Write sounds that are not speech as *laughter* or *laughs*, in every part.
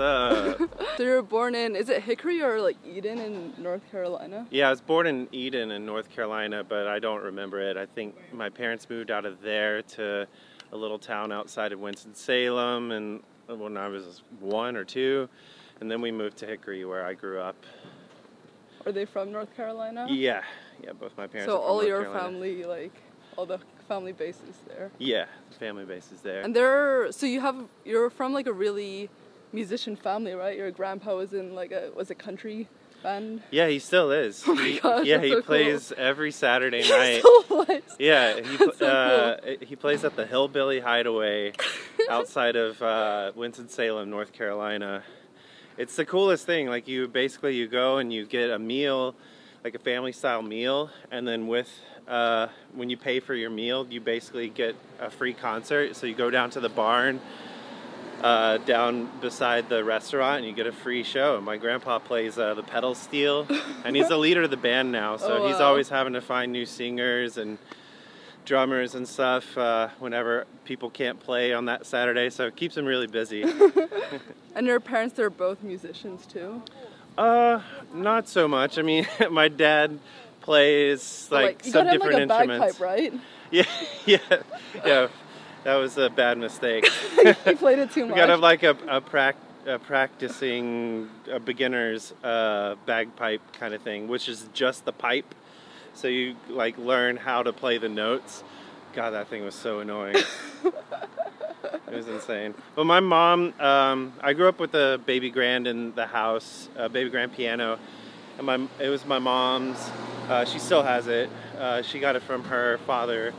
Up? *laughs* So you were born in, is it Hickory or like Eden in North Carolina? yeah, I was born in Eden in North Carolina, but I don't remember it. I think my parents moved out of there to a little town outside of Winston-Salem and uh, when I was one or two, and then we moved to Hickory where I grew up. Are they from North Carolina? Yeah, yeah, both my parents. So are from all North your Carolina. family, like all the family bases there. Yeah, the family base is there. And they're so you have you're from like a really musician family, right? Your grandpa was in like a was a country band. yeah, he still is. Oh my He- yeah, he so cool. plays every Saturday *laughs* night. Plays. Yeah, he, so uh, he plays at the Hillbilly Hideaway *laughs* outside of uh, Winston-Salem, North Carolina. It's the coolest thing. Like you basically you go and you get a meal, like a family-style meal, and then with uh, when you pay for your meal, you basically get a free concert. So you go down to the barn. Uh, down beside the restaurant, and you get a free show. And my grandpa plays uh, the pedal steel, and he's the *laughs* leader of the band now. So Oh, he's always having to find new singers and drummers and stuff uh, whenever people can't play on that Saturday. So it keeps him really busy. *laughs* And your parents they're both musicians too. uh, not so much. I mean, *laughs* my dad plays But, like, some got him different like a instruments. bagpipe, right? Yeah, yeah, yeah. That was a bad mistake. *laughs* he played it too much. Kind of like a, a, prac- a practicing a beginner's uh, bagpipe kind of thing, which is just the pipe. So you like learn how to play the notes. God, that thing was so annoying. *laughs* it was insane. But my mom, um, I grew up with a baby grand in the house, a baby grand piano, and my it was my mom's. Uh, she still has it. Uh, she got it from her father,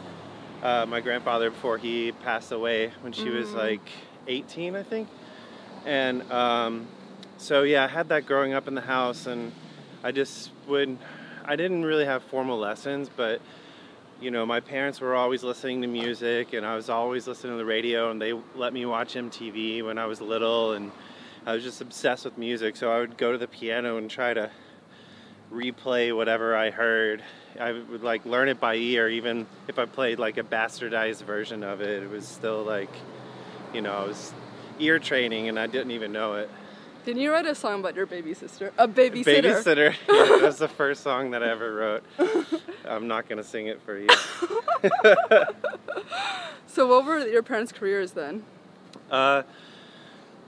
uh, my grandfather, before he passed away when she was like 18, I think. And um, so yeah, I had that growing up in the house, and I just would. I didn't really have formal lessons, but you know, my parents were always listening to music, and I was always listening to the radio, and they let me watch MTV when I was little, and I was just obsessed with music. So I would go to the piano and try to replay whatever I heard. I would like learn it by ear, even if I played like a bastardized version of it. It was still like, you know, I was ear training, and I didn't even know it. Didn't you write a song about your baby sister? A babysitter. Babysitter. *laughs* *laughs* Yeah, that's the first song that I ever wrote. *laughs* I'm not gonna sing it for you. So what were your parents' careers then? Uh,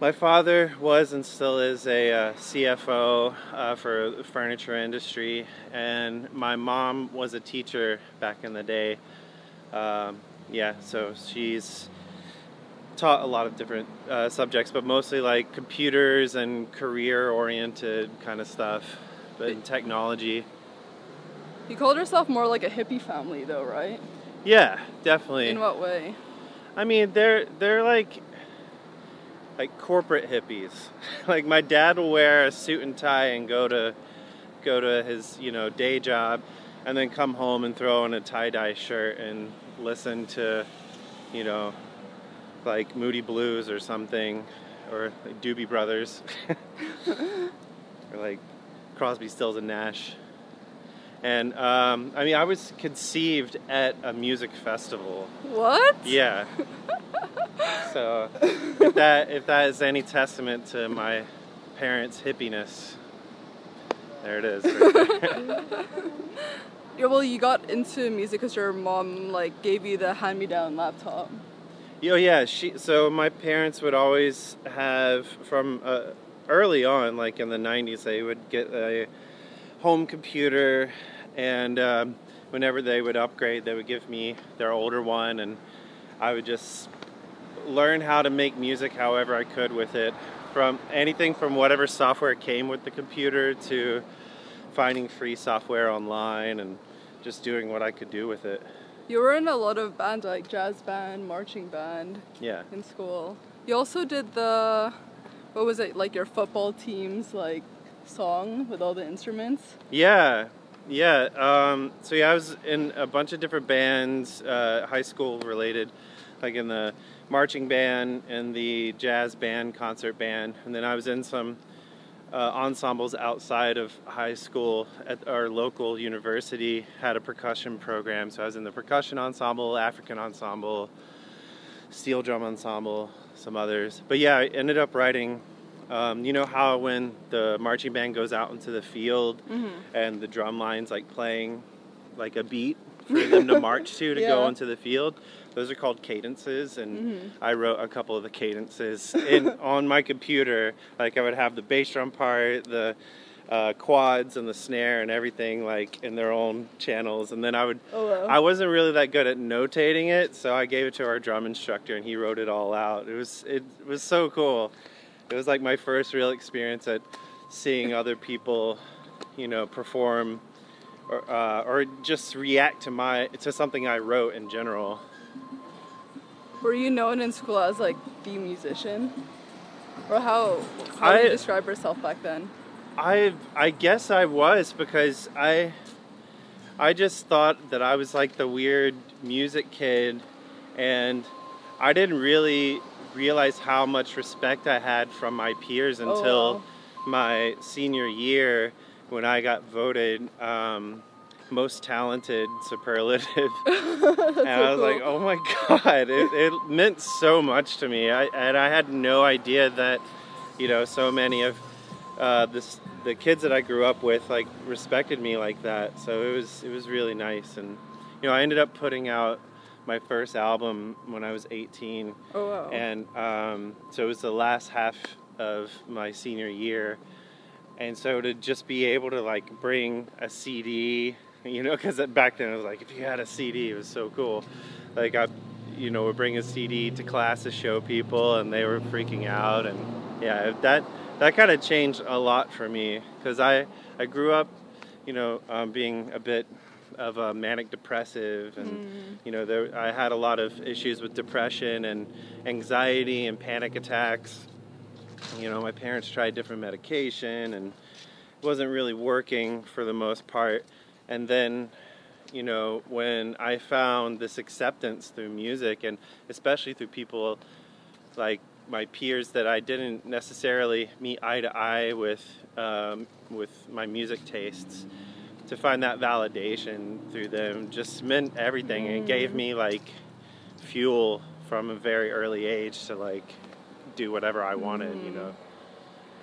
my father was and still is a uh, CFO uh, for the furniture industry, and my mom was a teacher back in the day. Um, yeah, so she's taught a lot of different uh, subjects, but mostly like computers and career-oriented kind of stuff, but in technology. You called yourself more like a hippie family though, right? Yeah, definitely. In what way? I mean, they're they're like like corporate hippies. *laughs* like my dad will wear a suit and tie and go to go to his you know day job, and then come home and throw on a tie dye shirt and listen to you know like Moody Blues or something, or like Doobie Brothers, *laughs* or like Crosby, Stills and Nash. And um, I mean, I was conceived at a music festival. What? Yeah. *laughs* so if that if that is any testament to my parents' hippiness, there it is. right *laughs* there. Yeah, well, you got into music because your mom like gave you the hand-me-down laptop. Oh yeah, she. So my parents would always have from uh, early on, like in the '90s, they would get a home computer, and um, whenever they would upgrade, they would give me their older one, and I would just learn how to make music however I could with it. From anything from whatever software came with the computer to finding free software online and just doing what I could do with it. You were in a lot of bands like jazz band, marching band Yeah. in school. You also did the what was it like your football team's like song with all the instruments? Yeah, Yeah. Um, so yeah, I was in a bunch of different bands, uh, high school related, like in the marching band and the jazz band, concert band, and then I was in some uh, ensembles outside of high school at our local university. Had a percussion program, so I was in the percussion ensemble, African ensemble, steel drum ensemble, some others. But yeah, I ended up writing um, you know how when the marching band goes out into the field Mm-hmm. and the drum line's like playing like a beat for them to *laughs* march to to go into the field? Those are called cadences, and Mhm. I wrote a couple of the cadences in *laughs* on my computer. Like I would have the bass drum part, the uh, quads, and the snare, and everything like in their own channels. And then I would Oh wow. I wasn't really that good at notating it, so I gave it to our drum instructor, and he wrote it all out. It was it was so cool. It was like my first real experience at seeing other people, you know, perform or uh, or just react to my to something I wrote in general. Were you known in school as like the musician? Or how how do you describe yourself back then? I I guess I was because I I just thought that I was like the weird music kid and I didn't really realize how much respect I had from my peers Oh, until wow. my senior year when I got voted um, most talented superlative. *laughs* and I was like, oh my god, it, it meant so much to me. I, and I had no idea that, you know, so many of uh, this, the kids that I grew up with like respected me like that. So it was it was really nice. And you know, I ended up putting out my first album when I was 18, Oh wow. and um, so it was the last half of my senior year. And so to just be able to like bring a CD, *laughs* you know, because back then it was like if you had a CD, it was so cool. Like I, you know, would bring a CD to class to show people, and they were freaking out, and yeah, that that kind of changed a lot for me because I I grew up, you know, um, being a bit of a manic depressive and you know there I had a lot of issues with depression and anxiety and panic attacks. You know my parents tried different medication and it wasn't really working for the most part and then you know when I found this acceptance through music and especially through people like my peers that I didn't necessarily meet eye to eye with um, with my music tastes to find that validation through them just meant everything. And it gave me like fuel from a very early age to like do whatever I wanted you know.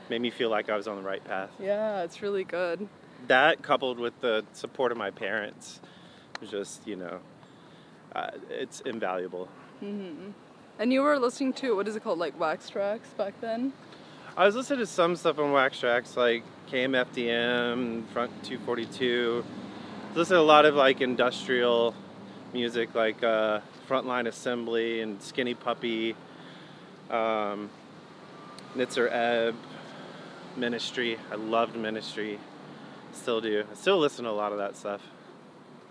Made me feel like I was on the right path. Yeah, it's really good. That coupled with the support of my parents was just you know uh, it's invaluable And you were listening to what is it called, like Wax Trax back then? I was listening to some stuff on Wax Trax, like KMFDM, Front 242. Listen to a lot of like industrial music, like uh, Frontline Assembly and Skinny Puppy, um, Nitzer Ebb, Ministry. I loved Ministry, still do. I still listen to a lot of that stuff.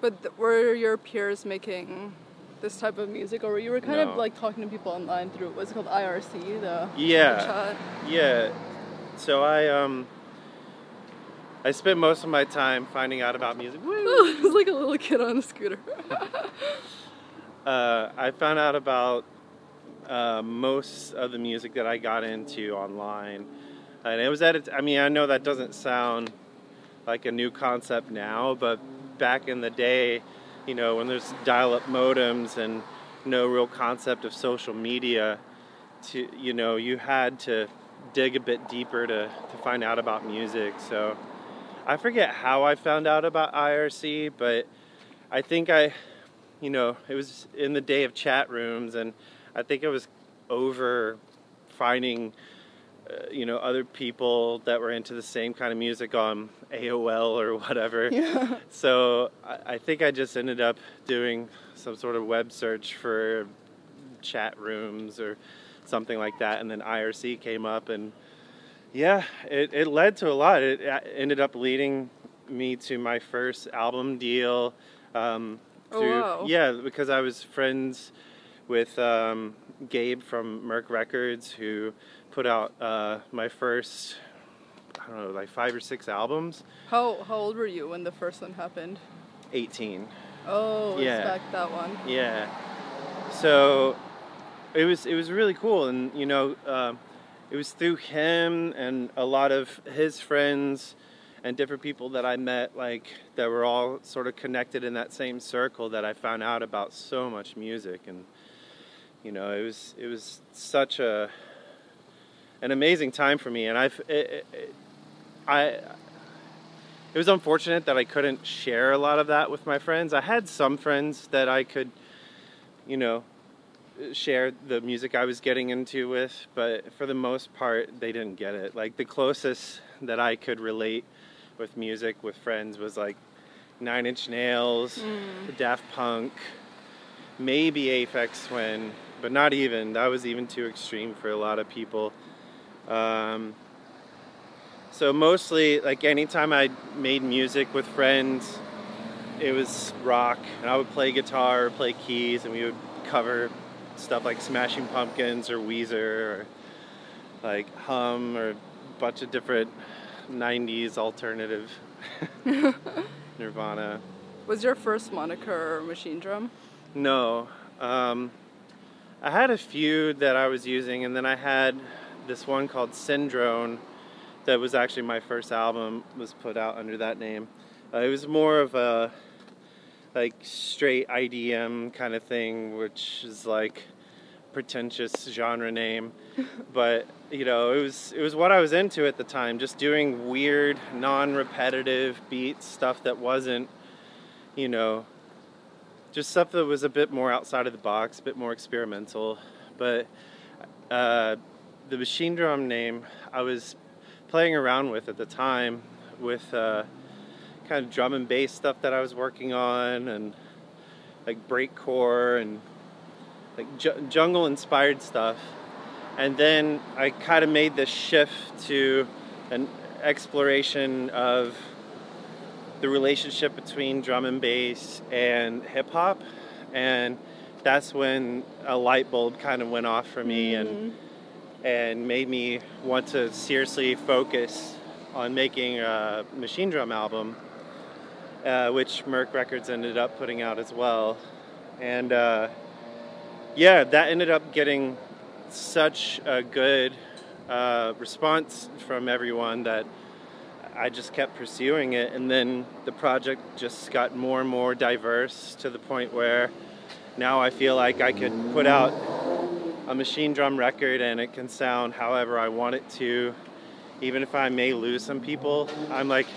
But th- were your peers making this type of music, or were you were kind No. of like talking to people online through what's it called IRC, the Yeah. the? Yeah. So I um I spent most of my time finding out about music. *laughs* Woo! it was like a little kid on a scooter. *laughs* uh, I found out about uh, most of the music that I got into online, and it was at. A, I mean, I know that doesn't sound like a new concept now, but back in the day, you know, when there's dial-up modems and no real concept of social media, to you know, you had to dig a bit deeper to to find out about music. So. I forget how I found out about IRC, but I think I, you know, it was in the day of chat rooms, and I think it was over finding, you know, other people that were into the same kind of music on AOL or whatever. *laughs* yeah. So I, I think I just ended up doing some sort of web search for chat rooms or something like that, and then IRC came up, and yeah, it, it led to a lot. It uh, ended up leading me to my first album deal. Um, Oh, wow. Yeah, because I was friends with um, Gabe from Merck Records, who put out uh, my first. I don't know, like five or six albums. How how old were you when the first one happened? 18. Oh, Yeah. respect that one. Yeah. So it was it was really cool, and you know, um, it was through him and a lot of his friends and different people that I met, like that were all sort of connected in that same circle, that I found out about so much music, and you know, it was it was such a an amazing time for me, and I've it, it, I it was unfortunate that I couldn't share a lot of that with my friends. I had some friends that I could, you know, share the music I was getting into with, but for the most part, they didn't get it. Like the closest that I could relate with music with friends was like Nine Inch Nails, mm. Daft Punk, maybe Aphex Twin, but not even. That was even too extreme for a lot of people. Um, so mostly, like anytime I made music with friends, it was rock, and I would play guitar or play keys, and we would cover stuff like Smashing Pumpkins or Weezer or like Hum or a bunch of different '90s alternative *laughs* Nirvana. Was your first moniker Machinedrum? No, um, I had a few that I was using, and then I had this one called Syndrome that was actually my first album was put out under that name. Uh, it was more of a like straight IDM kind of thing, which is like pretentious genre name, *laughs* but you know it was it was what I was into at the time, just doing weird, non-repetitive beats, stuff that wasn't, you know, just stuff that was a bit more outside of the box, a bit more experimental. But uh, the machine drum name I was playing around with at the time with uh, kind of drum and bass stuff that I was working on and like breakcore and like ju- jungle inspired stuff. And then I kind of made this shift to an exploration of the relationship between drum and bass and hip hop. And that's when a light bulb kind of went off for me and and made me want to seriously focus on making a machine drum album, uh, which Merck Records ended up putting out as well. And uh, yeah, that ended up getting such a good uh, response from everyone that I just kept pursuing it. And then the project just got more and more diverse to the point where now I feel like I could put out a machine drum record and it can sound however I want it to, even if I may lose some people. I'm like,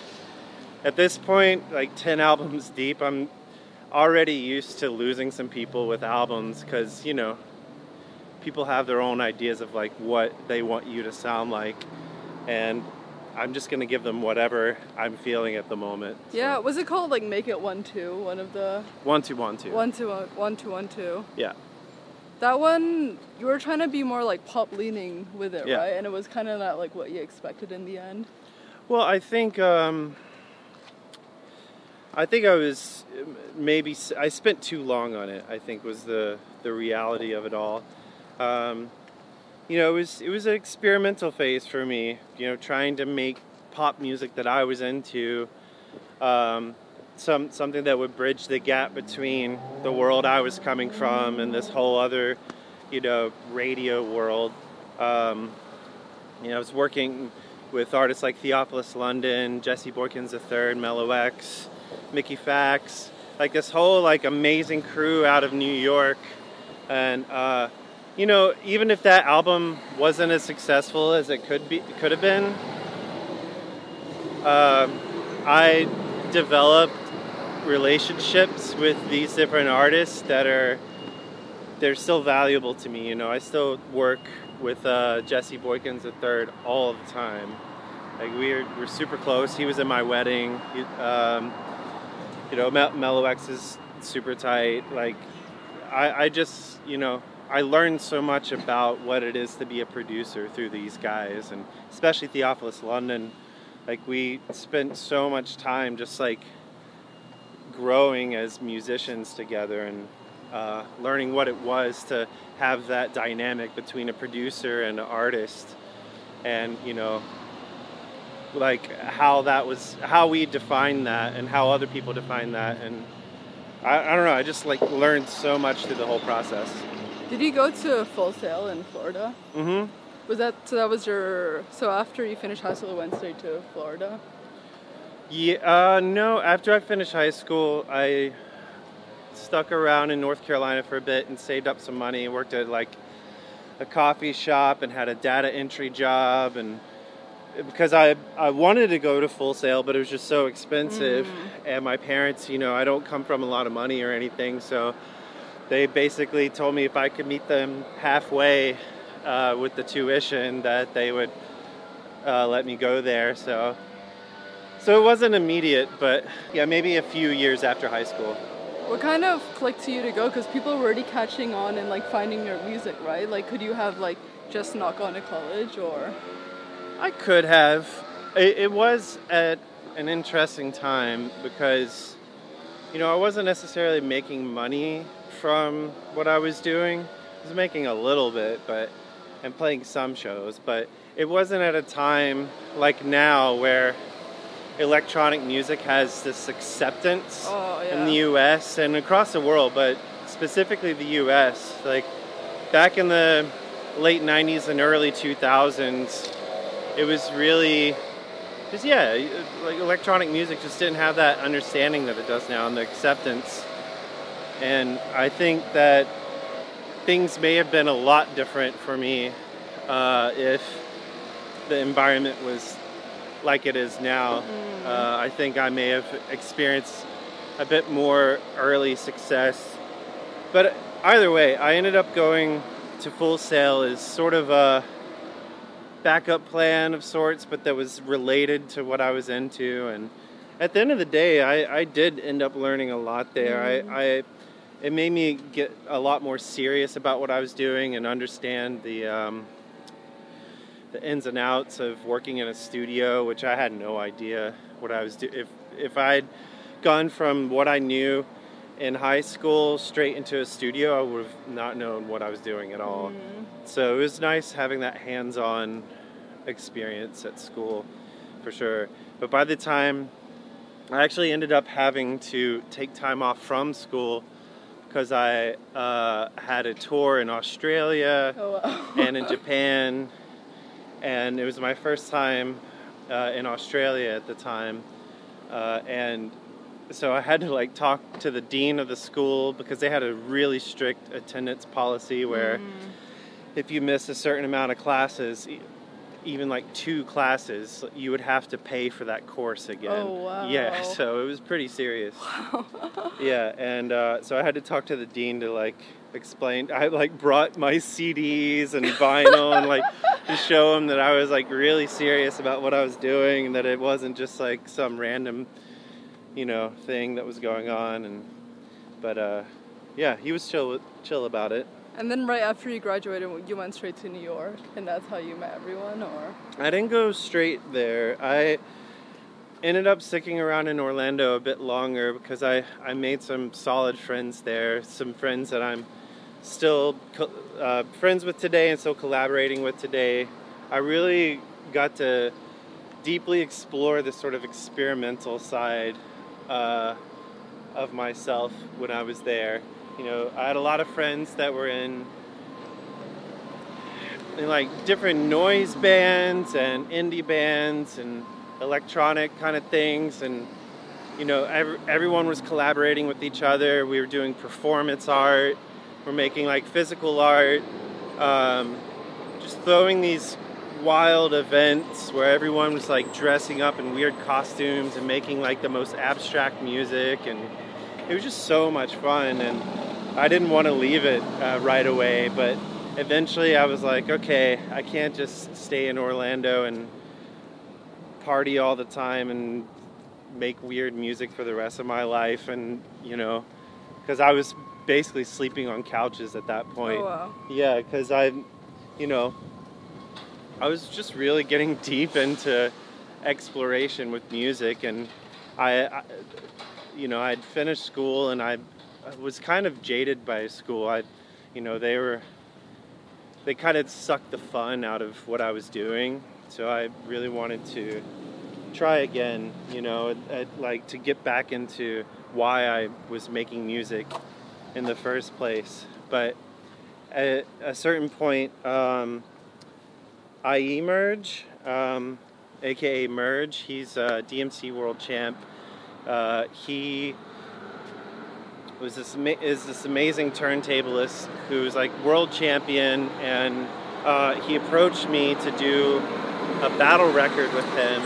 at this point, like 10 *laughs* albums deep, I'm already used to losing some people with albums because, you know, people have their own ideas of like what they want you to sound like. And I'm just gonna give them whatever I'm feeling at the moment. So, Yeah, was it called like Make It One Two? One of the One, two, one, two. one two one one two one two. Yeah. That one you were trying to be more like pop leaning with it, Yeah. right? And it was kind of not like what you expected in the end. Well, I think um, I think I was maybe I spent too long on it. I think was the the reality of it all. Um, you know, it was it was an experimental phase for me. You know, trying to make pop music that I was into. Um, some something that would bridge the gap between the world I was coming from and this whole other, you know, radio world. Um, you know, I was working with artists like Theophilus London, Jesse Boykins III, MeLo-X, Mickey Factz, like this whole like amazing crew out of New York, and uh, you know, even if that album wasn't as successful as it could be, could have been, um, I developed relationships with these different artists that are they're still valuable to me. You know, I still work with uh, Jesse Boykins III all the time. Like we're we're super close. He was at my wedding. He, um, you know, Mel- MeLo-X is super tight. Like I, I just you know I learned so much about what it is to be a producer through these guys, and especially Theophilus London. Like we spent so much time just like growing as musicians together and uh, learning what it was to have that dynamic between a producer and an artist. And, you know, like how that was how we defined that and how other people define that and I, I don't know i just like learned so much through the whole process Did you go to Full Sail in Florida? mm-hmm Was that so? That was your so after you finished high school, you went straight to Florida. Yeah uh, no after i finished high school i stuck around in north carolina for a bit and saved up some money worked at like a coffee shop and had a data entry job and because I I wanted to go to Full Sail, but it was just so expensive, and my parents, you know, I don't come from a lot of money or anything, so they basically told me if I could meet them halfway uh, with the tuition, that they would uh, let me go there. So so it wasn't immediate, but yeah, maybe a few years after high school. What kind of clicked to you to go? Because people were already catching on and like finding your music, right? Like, could you have like just not gone to college or? I could have. It, it was at an interesting time because, you know, I wasn't necessarily making money from what I was doing. I was making a little bit, but and playing some shows, but it wasn't at a time like now where electronic music has this acceptance Oh, in the. US and across the world, but specifically the US. Like back in the late 90s and early 2000s, it was really just yeah, like electronic music just didn't have that understanding that it does now and the acceptance. And I think that things may have been a lot different for me uh, if the environment was like it is now. Uh, I think I may have experienced a bit more early success. But either way, I ended up going to Full Sail as sort of a backup plan of sorts, but that was related to what I was into. And at the end of the day, I, I did end up learning a lot there. I, I it made me get a lot more serious about what I was doing and understand the um, the ins and outs of working in a studio, which I had no idea what I was doing. If if I'd gone from what I knew in high school straight into a studio, I would have not known what I was doing at all. So it was nice having that hands-on experience at school, for sure. But by the time I actually ended up having to take time off from school because I uh, had a tour in Australia Oh wow. and in Japan, and it was my first time uh, in Australia at the time, uh, and so I had to like talk to the dean of the school because they had a really strict attendance policy where if you miss a certain amount of classes, even like two classes, you would have to pay for that course again. Oh, wow. Yeah, so it was pretty serious. Wow. *laughs* Yeah, and uh, so I had to talk to the dean to like explain. I like brought my CDs and vinyl and like to show him that I was like really serious about what I was doing and that it wasn't just like some random, you know, thing that was going on. And but uh, yeah, he was chill chill about it. And then right after you graduated, you went straight to New York, and that's how you met everyone, or? I didn't go straight there. I ended up sticking around in Orlando a bit longer because I, I made some solid friends there. Some friends that I'm still co- uh, friends with today and still collaborating with today. I really got to deeply explore the sort of experimental side uh, of myself when I was there. You know, I had a lot of friends that were in in like different noise bands and indie bands and electronic kind of things. And you know ev- everyone was collaborating with each other. We were doing performance art. We're making like physical art. Um, just throwing these wild events where everyone was like dressing up in weird costumes and making like the most abstract music and it was just so much fun and i didn't want to leave it uh, right away but eventually i was like okay i can't just stay in orlando and party all the time and make weird music for the rest of my life and you know because i was basically sleeping on couches at that point Oh wow. yeah, because I, you know, I was just really getting *laughs* deep into exploration with music, and I, I you know, I'd finished school and I, I was kind of jaded by school. I, you know, they were, they kind of sucked the fun out of what I was doing, so I really wanted to try again, you know, at, at, like to get back into why I was making music in the first place. But at a certain point, um, I-Emerge, um, aka Merge, he's a DMC world champ. Uh, he was this is this amazing turntablist who's like world champion, and uh, he approached me to do a battle record with him.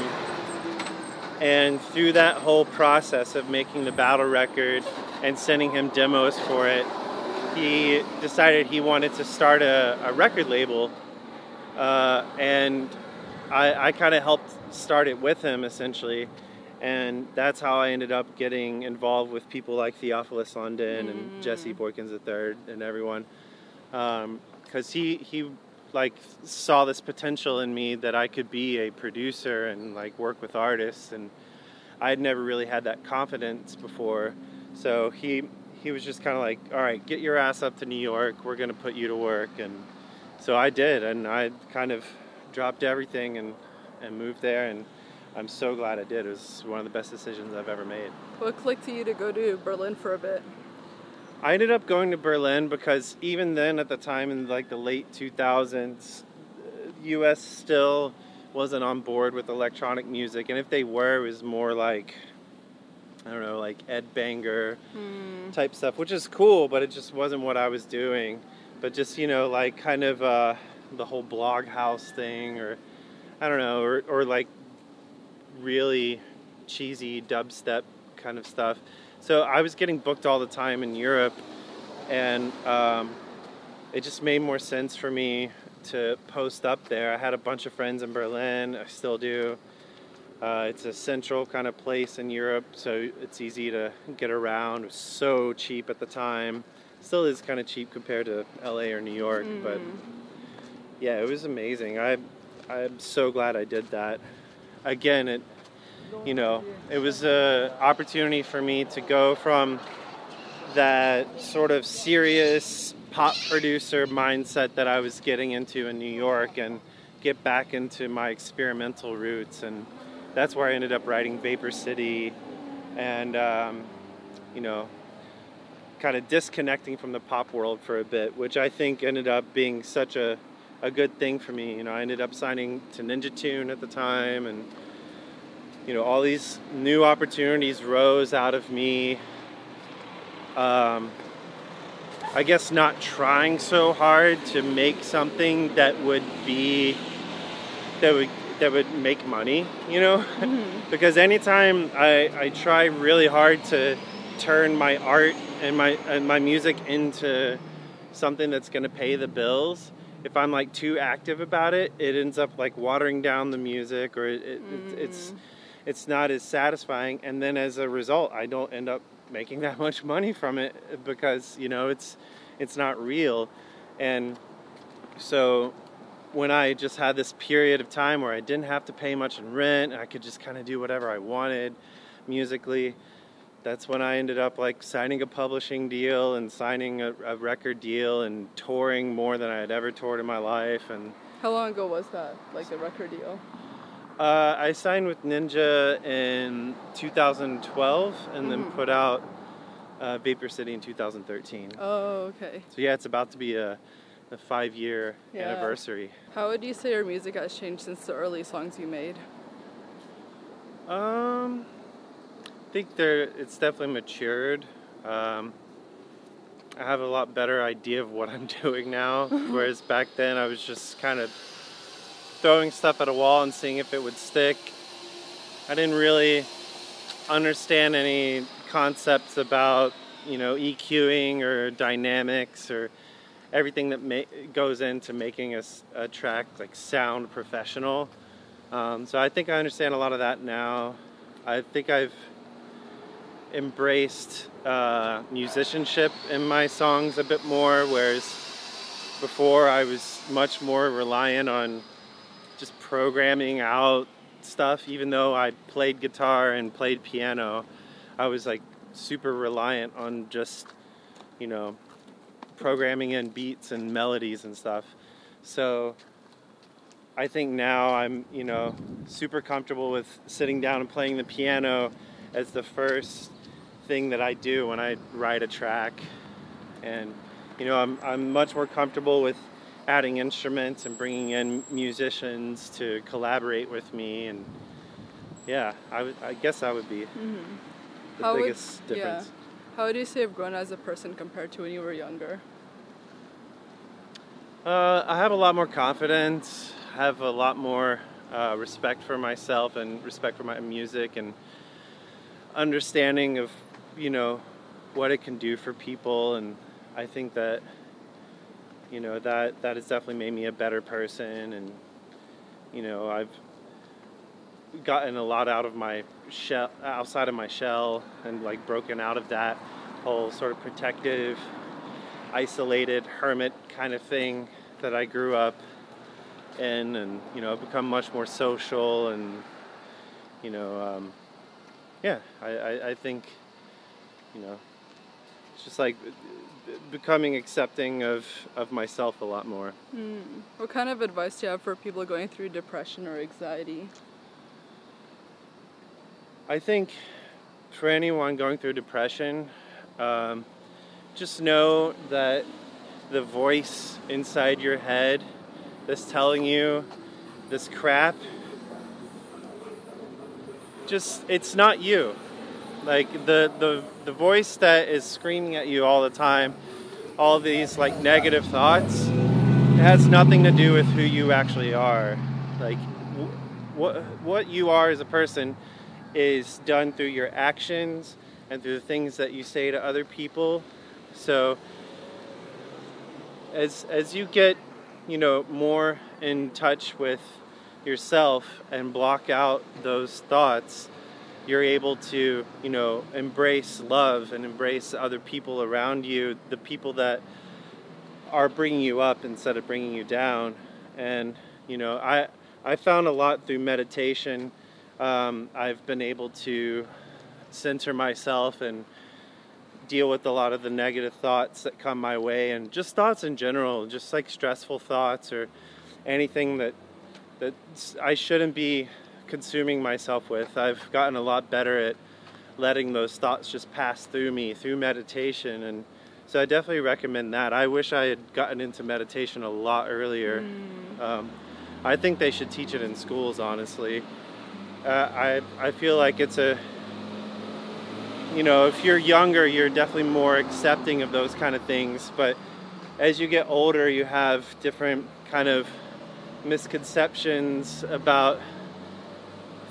And through that whole process of making the battle record and sending him demos for it, he decided he wanted to start a, a record label. Uh, and I, I kind of helped start it with him essentially and that's how I ended up getting involved with people like Theophilus London mm. and Jesse Boykins III and everyone, because um, he he like saw this potential in me that I could be a producer and like work with artists, and I had never really had that confidence before, so he he was just kind of like, all right, get your ass up to New York, we're gonna put you to work, and so I did, and I kind of dropped everything and and moved there and I'm so glad I did. It was one of the best decisions I've ever made. What clicked to you to go to Berlin for a bit? I ended up going to Berlin because even then, at the time in like the late 2000s, U.S. still wasn't on board with electronic music, and if they were, it was more like I don't know, like Ed Banger hmm. type stuff, which is cool, but it just wasn't what I was doing. But just you know, like kind of uh, the whole blog house thing, or I don't know, or, or like really cheesy dubstep kind of stuff. So I was getting booked all the time in Europe, and um, it just made more sense for me to post up there. I had a bunch of friends in Berlin, I still do. Uh, it's a central kind of place in Europe, so it's easy to get around. It was so cheap at the time. Still is kind of cheap compared to LA or New York, mm. but yeah, it was amazing. I I'm so glad I did that again, it you know, it was an opportunity for me to go from that sort of serious pop producer mindset that I was getting into in New York and get back into my experimental roots. And that's where I ended up writing Vapor City and, um, you know, kind of disconnecting from the pop world for a bit, which I think ended up being such a, a good thing for me. You know, I ended up signing to Ninja Tune at the time and you know, all these new opportunities rose out of me. Um, I guess not trying so hard to make something that would be that would that would make money, you know, mm-hmm. *laughs* because anytime I, I try really hard to turn my art and my and my music into something that's going to pay the bills, if I'm like too active about it, it ends up like watering down the music or it, it, mm. it's it's not as satisfying and then as a result i don't end up making *laughs* that much money from it because you know it's it's not real and so when i just had this period of time where i didn't have to pay much in rent and i could just kind of do whatever i wanted musically that's when i ended up like signing a publishing deal and signing a, a record deal and touring more than i had ever toured in my life and how long ago was that like the record deal uh, I signed with Ninja in 2012 and mm-hmm. then put out uh, Vapor City in 2013. Oh, okay. So yeah, it's about to be a, a five year yeah. anniversary. How would you say your music has changed since the early songs you made? Um, I think there it's definitely matured. Um, I have a lot better idea of what I'm *laughs* doing now, *laughs* whereas back then I was just kind of throwing stuff at a wall and seeing if it would stick. I didn't really understand any concepts about, you know, EQing or dynamics or everything that ma- goes into making a, a, track like sound professional. Um, so I think I understand a lot of that now. I think I've embraced uh, musicianship in my songs a bit more, whereas before I was much more reliant on just programming out stuff, even though I played guitar and played piano, I was like super reliant on just, you know, programming in beats and melodies and stuff. So I think now I'm, you know, super comfortable with sitting down and playing the piano as the first thing that I do when I ride a track. And, you know, I'm, I'm much more comfortable with adding instruments and bringing in musicians to collaborate with me. And yeah, I, would, I guess that would be Mm-hmm. the How would- biggest yeah. difference. How would you say you've grown as a person compared to when you were younger? Uh, I have a lot more confidence, have a lot more uh, respect for myself and respect for my music and understanding of, you know, what it can do for people. And I think that, you know, that, that has definitely made me a better person. And, you know, I've gotten a lot out of my shell, outside of my shell and like broken out of that whole sort of protective isolated hermit kind of thing that I grew up in, and you know, I've become much more social, and you know, um, yeah, I, I, I think, you know, it's just like becoming accepting of of myself a lot more. Hmm. What kind of advice do you have for people going through depression or anxiety? I think for anyone going through depression, um, just know that the voice inside your head that's telling you this crap, just it's not you. Like the, the the voice that is screaming at you all the time, all these like negative thoughts, it has nothing to do with who you actually are. Like wh- what what you are as a person is done through your actions and through the things that you say to other people. So as as you get, you know, more in touch with yourself and block out those thoughts, you're able to, you know, embrace love and embrace other people around you, the people that are bringing you up instead of bringing you down. And you know, I I found a lot through meditation. Um, I've been able to center myself and deal with a lot of the negative thoughts that come my way, and just thoughts in general, just like stressful thoughts or anything that that I shouldn't be consuming myself with. I've gotten a lot better at letting those thoughts just pass through me through meditation and so I definitely recommend that. I wish I had gotten into meditation a lot earlier. Um, I think they should teach it in schools, honestly. Uh, I, I feel like it's a, you know, if you're younger, you're definitely more accepting of those kind of things. But as you get older, you have different kind of misconceptions about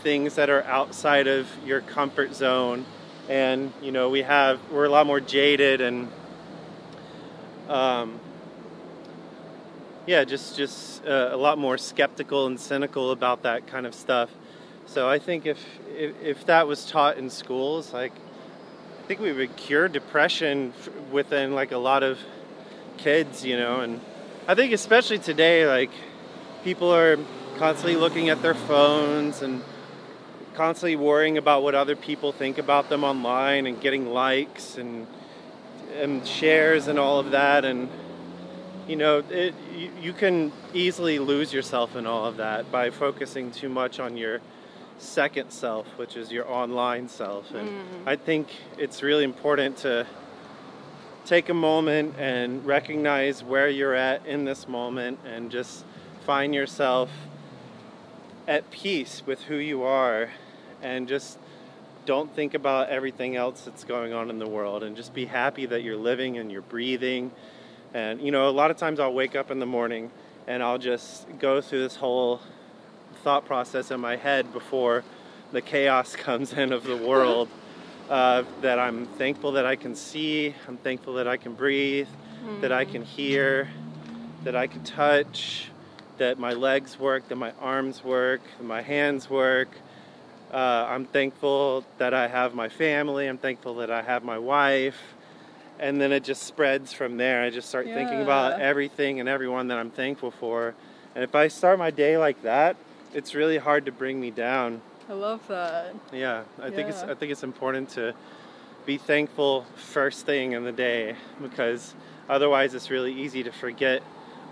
things that are outside of your comfort zone. And, you know, we have, we're a lot more jaded and, um, yeah, just just uh, a lot more skeptical and cynical about that kind of stuff. So I think if, if if that was taught in schools, like I think we would cure depression within like a lot of kids, you know. And I think especially today, like people are constantly looking at their phones and constantly worrying about what other people think about them online and getting likes and and shares and all of that. And you know it you, you can easily lose yourself in all of that by focusing too much on your second self which is your online self. And mm. i think it's really important to take a moment and recognize where you're at in this moment and just find yourself at peace with who you are and just don't think about everything else that's going on in the world and just be happy that you're living and you're breathing. And you know, a lot of times I'll wake up in the morning and I'll just go through this whole thought process in my head before the chaos *laughs* comes in of the world. Uh, that I'm thankful that I can see, I'm thankful that I can breathe, that I can hear, that I can touch, that my legs work, that my arms work, that my hands work, uh, I'm thankful that I have my family. I'm thankful that I have my wife. And then it just spreads from there. I just start thinking about everything and everyone that I'm thankful for. And if I start my day like that, it's really hard to bring me down. I love that. Yeah, I think it's Yeah. I think it's important to be thankful first thing in the day because otherwise it's really easy to forget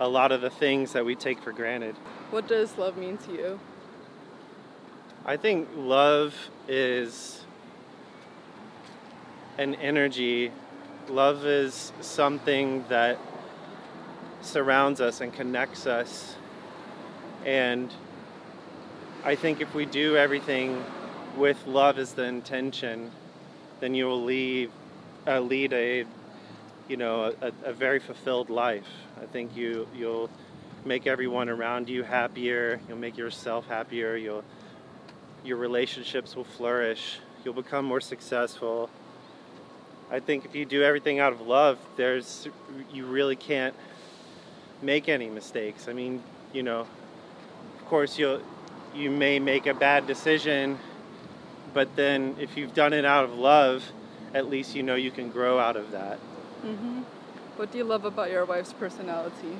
a lot of the things that we take for granted. What does love mean to you? I think love is an energy. Love is something that surrounds us and connects us. And I think if we do everything with love as the intention, then you will lead, uh, lead a, you know, a, a very fulfilled life. I think you you'll make everyone around you happier. You'll make yourself happier. You'll your relationships will flourish. You'll become more successful. I think if you do everything out of love, there's you really can't make any mistakes. I mean, you know, of course you'll you may make a bad decision, but then if you've done it out of love, at least you know you can grow out of that. Mm-hmm. What do you love about your wife's personality?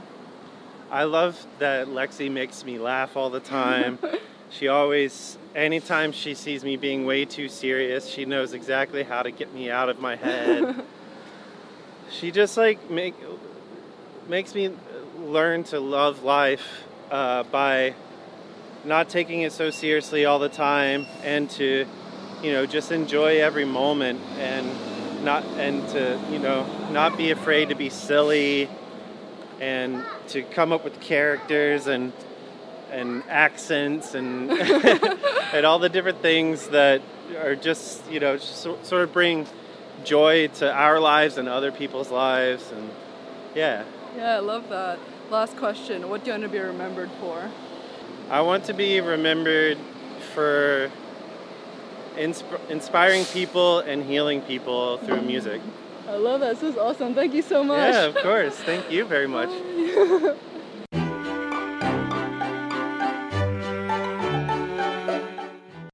I love that Lexi makes me laugh all the time. *laughs* she always, anytime she sees me being way too serious, she knows exactly how to get me out of my head. *laughs* she just like make makes me learn to love life uh, by not taking it so seriously all the time and to you know just enjoy every moment and not and to you know not be afraid to be silly and to come up with characters and and accents and *laughs* and all the different things that are just you know so, sort of bring joy to our lives and other people's lives and yeah yeah i love that last question what do you want to be remembered for i want to be remembered for insp- inspiring people and healing people through music I love that. This is awesome. Thank you so much. Yeah, of course. Thank you very much. *laughs*